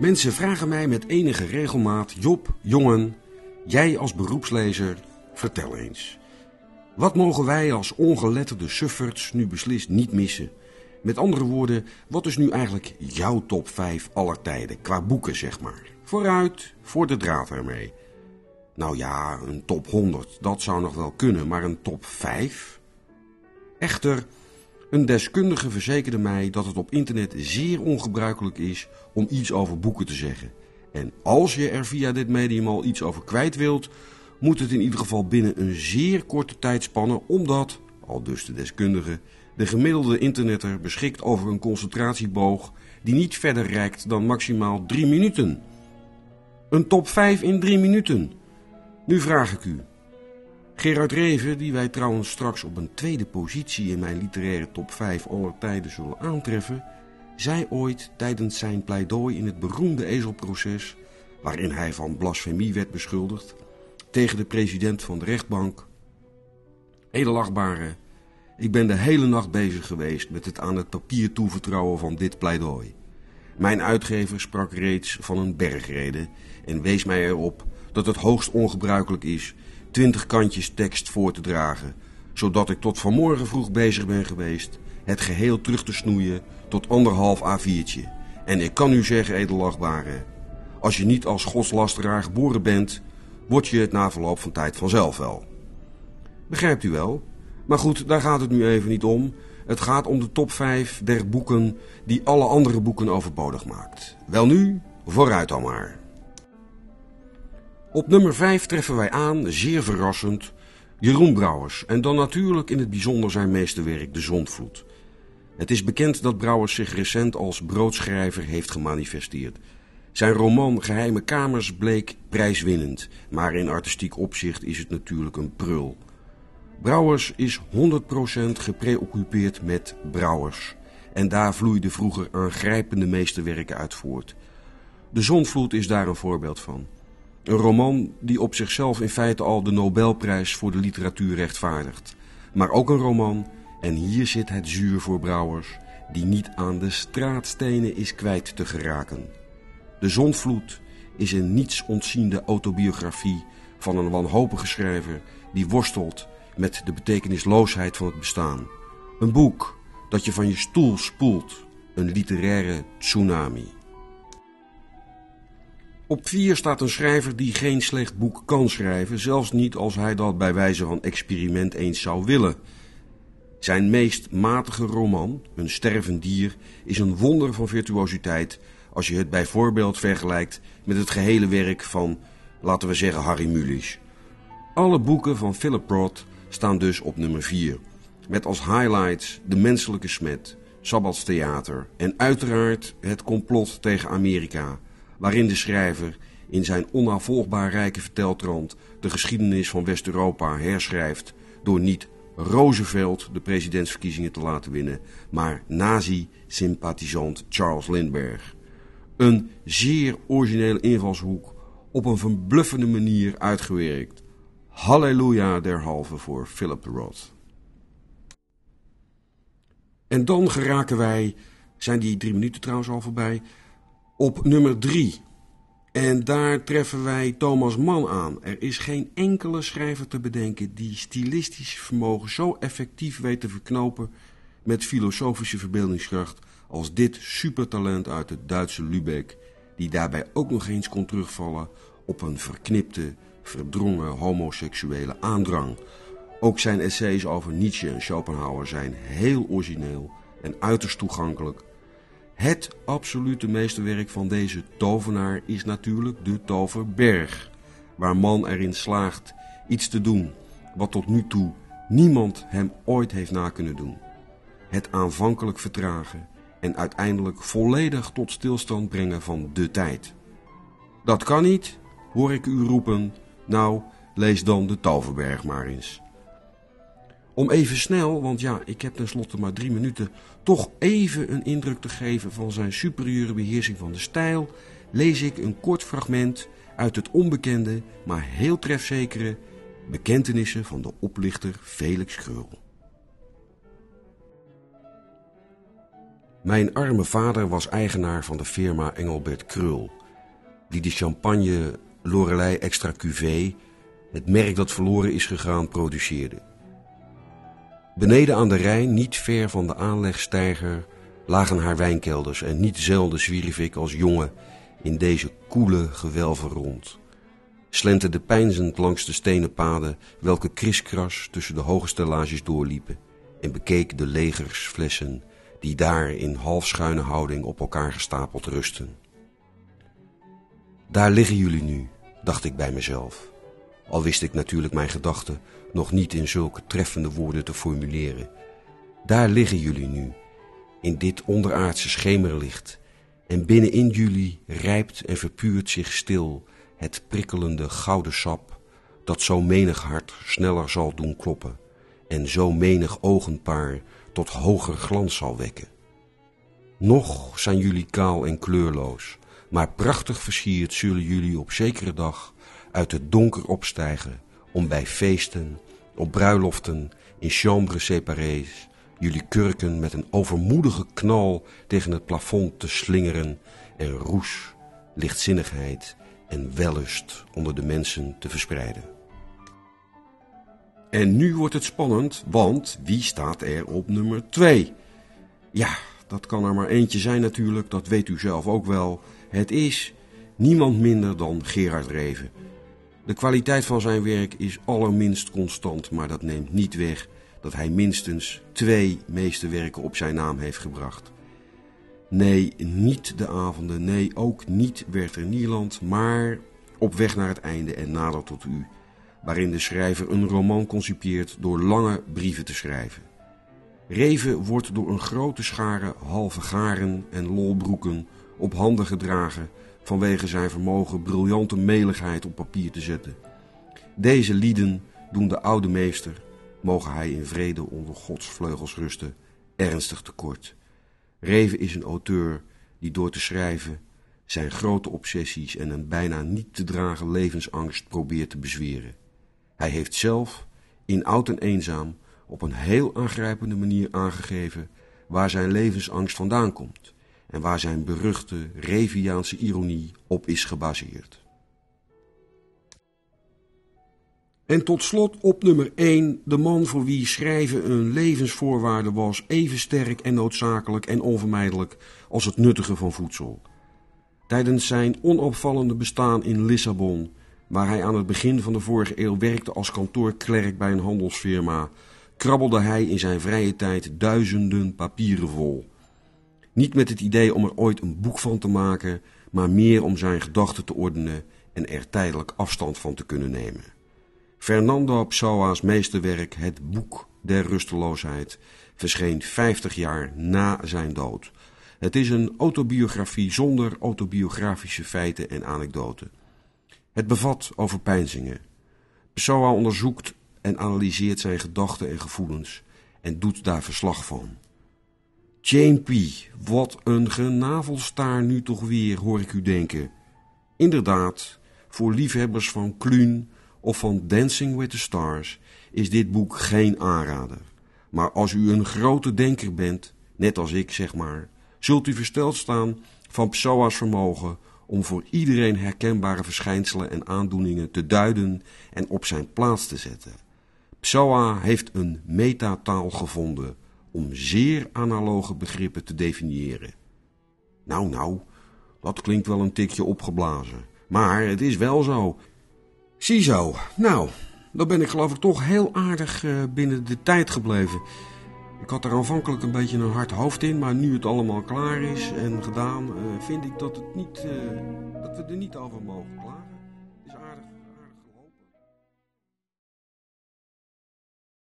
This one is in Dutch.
Mensen vragen mij met enige regelmaat: Job, jongen, jij als beroepslezer, vertel eens. Wat mogen wij als ongeletterde sufferts nu beslist niet missen? Met andere woorden, wat is nu eigenlijk jouw top 5 aller tijden, qua boeken zeg maar? Vooruit, voor de draad ermee. Nou ja, een top 100, dat zou nog wel kunnen, maar een top 5? Echter, een deskundige verzekerde mij dat het op internet zeer ongebruikelijk is om iets over boeken te zeggen. En als je er via dit medium al iets over kwijt wilt, moet het in ieder geval binnen een zeer korte tijdspanne, omdat, al dus de deskundige, de gemiddelde internetter beschikt over een concentratieboog die niet verder reikt dan maximaal 3 minuten. Een top 5 in 3 minuten. Nu vraag ik u. Gerard Reven, die wij trouwens straks op een tweede positie in mijn literaire top 5 aller tijden zullen aantreffen, zei ooit tijdens zijn pleidooi in het beroemde ezelproces, waarin hij van blasfemie werd beschuldigd, tegen de president van de rechtbank. Edelachtbare, ik ben de hele nacht bezig geweest met het aan het papier toevertrouwen van dit pleidooi. Mijn uitgever sprak reeds van een bergrede en wees mij erop dat het hoogst ongebruikelijk is twintig kantjes tekst voor te dragen, zodat ik tot vanmorgen vroeg bezig ben geweest het geheel terug te snoeien tot anderhalf A4'tje. En ik kan u zeggen, edelachtbare, als je niet als godslasteraar geboren bent, word je het na verloop van tijd vanzelf wel. Begrijpt u wel? Maar goed, daar gaat het nu even niet om. Het gaat om de top 5 der boeken die alle andere boeken overbodig maakt. Wel nu, vooruit dan maar. Op nummer 5 treffen wij aan, zeer verrassend, Jeroen Brouwers. En dan natuurlijk in het bijzonder zijn meesterwerk De Zondvloed. Het is bekend dat Brouwers zich recent als broodschrijver heeft gemanifesteerd. Zijn roman Geheime Kamers bleek prijswinnend, maar in artistiek opzicht is het natuurlijk een prul. Brouwers is 100% gepreoccupeerd met Brouwers. En daar vloeide vroeger aangrijpende meesterwerken uit voort. De Zonvloed is daar een voorbeeld van. Een roman die op zichzelf in feite al de Nobelprijs voor de literatuur rechtvaardigt. Maar ook een roman, en hier zit het zuur voor Brouwers, die niet aan de straatstenen is kwijt te geraken. De Zonvloed is een niets ontziende autobiografie van een wanhopige schrijver die worstelt met de betekenisloosheid van het bestaan. Een boek dat je van je stoel spoelt, een literaire tsunami. Op vier staat een schrijver die geen slecht boek kan schrijven, zelfs niet als hij dat bij wijze van experiment eens zou willen. Zijn meest matige roman, Een stervend dier, is een wonder van virtuositeit als je het bijvoorbeeld vergelijkt met het gehele werk van, laten we zeggen, Harry Mulisch. Alle boeken van Philip Roth staan dus op nummer 4. Met als highlights De Menselijke Smet, Sabbatstheater en uiteraard Het Complot tegen Amerika, waarin de schrijver in zijn onafvolgbaar rijke verteltrand de geschiedenis van West-Europa herschrijft door niet Roosevelt de presidentsverkiezingen te laten winnen, maar nazi-sympathisant Charles Lindbergh. Een zeer originele invalshoek, op een verbluffende manier uitgewerkt. Halleluja derhalve voor Philip Roth. En dan geraken wij, zijn die drie minuten trouwens al voorbij, op nummer drie. En daar treffen wij Thomas Mann aan. Er is geen enkele schrijver te bedenken die stilistisch vermogen zo effectief weet te verknopen met filosofische verbeeldingskracht als dit supertalent uit het Duitse Lübeck, die daarbij ook nog eens kon terugvallen op een verknipte, verdrongen homoseksuele aandrang. Ook zijn essays over Nietzsche en Schopenhauer zijn heel origineel en uiterst toegankelijk. Het absolute meesterwerk van deze tovenaar is natuurlijk de Toverberg, waar man erin slaagt iets te doen wat tot nu toe niemand hem ooit heeft na kunnen doen. Het aanvankelijk vertragen en uiteindelijk volledig tot stilstand brengen van de tijd. Dat kan niet, hoor ik u roepen, nou, lees dan de Toverberg maar eens. Om even snel, want ja, ik heb tenslotte maar drie minuten, toch even een indruk te geven van zijn superieure beheersing van de stijl, lees ik een kort fragment uit het onbekende, maar heel trefzekere Bekentenissen van de oplichter Felix Kreul. Mijn arme vader was eigenaar van de firma Engelbert Krul, die de champagne Lorelei Extra Cuvée, het merk dat verloren is gegaan, produceerde. Beneden aan de Rijn, niet ver van de aanlegsteiger, lagen haar wijnkelders en niet zelden zwierf ik als jongen in deze koele gewelven rond. Slenterde pijnzend langs de stenen paden welke kriskras tussen de hoge stellages doorliepen en bekeek de legersflessen die daar in halfschuine houding op elkaar gestapeld rusten. Daar liggen jullie nu, dacht ik bij mezelf. Al wist ik natuurlijk mijn gedachten nog niet in zulke treffende woorden te formuleren. Daar liggen jullie nu, in dit onderaardse schemerlicht, en binnenin jullie rijpt en verpuurt zich stil het prikkelende gouden sap, dat zo menig hart sneller zal doen kloppen en zo menig ogenpaar tot hoger glans zal wekken. Nog zijn jullie kaal en kleurloos, maar prachtig versierd zullen jullie op zekere dag uit het donker opstijgen om bij feesten, op bruiloften, in chambres séparées, jullie kurken met een overmoedige knal tegen het plafond te slingeren en roes, lichtzinnigheid en wellust onder de mensen te verspreiden. En nu wordt het spannend, want wie staat er op nummer 2? Ja, dat kan er maar eentje zijn natuurlijk, dat weet u zelf ook wel. Het is niemand minder dan Gerard Reven. De kwaliteit van zijn werk is allerminst constant, maar dat neemt niet weg dat hij minstens twee meesterwerken op zijn naam heeft gebracht. Nee, niet de avonden, nee, ook niet Werther Nierland, maar op weg naar het einde en nader tot u, waarin de schrijver een roman concipieert door lange brieven te schrijven. Reven wordt door een grote schare halve garen en lolbroeken op handen gedragen vanwege zijn vermogen briljante meligheid op papier te zetten. Deze lieden doen de oude meester, mogen hij in vrede onder Gods vleugels rusten, ernstig tekort. Reven is een auteur die door te schrijven zijn grote obsessies en een bijna niet te dragen levensangst probeert te bezweren. Hij heeft zelf, in oud en eenzaam, op een heel aangrijpende manier aangegeven waar zijn levensangst vandaan komt en waar zijn beruchte Reviaanse ironie op is gebaseerd. En tot slot op nummer 1 de man voor wie schrijven een levensvoorwaarde was, even sterk en noodzakelijk en onvermijdelijk als het nuttigen van voedsel. Tijdens zijn onopvallende bestaan in Lissabon, waar hij aan het begin van de vorige eeuw werkte als kantoorklerk bij een handelsfirma, krabbelde hij in zijn vrije tijd duizenden papieren vol. Niet met het idee om er ooit een boek van te maken, maar meer om zijn gedachten te ordenen en er tijdelijk afstand van te kunnen nemen. Fernando Pessoa's meesterwerk Het Boek der Rusteloosheid verscheen 50 jaar na zijn dood. Het is een autobiografie zonder autobiografische feiten en anekdoten. Het bevat overpeinzingen. Pessoa onderzoekt en analyseert zijn gedachten en gevoelens en doet daar verslag van. P., wat een genavelstaar nu toch weer, hoor ik u denken. Inderdaad, voor liefhebbers van Kluun of van Dancing with the Stars is dit boek geen aanrader. Maar als u een grote denker bent, net als ik zeg maar, zult u versteld staan van Pessoa's vermogen om voor iedereen herkenbare verschijnselen en aandoeningen te duiden en op zijn plaats te zetten. Pessoa heeft een metataal gevonden om zeer analoge begrippen te definiëren. Nou, nou, dat klinkt wel een tikje opgeblazen. Maar het is wel zo. Ziezo, nou, dan ben ik geloof ik toch heel aardig uh, binnen de tijd gebleven. Ik had er aanvankelijk een beetje een hard hoofd in, maar nu het allemaal klaar is en gedaan, uh, vind ik dat, het niet, uh, dat we er niet over mogen klagen.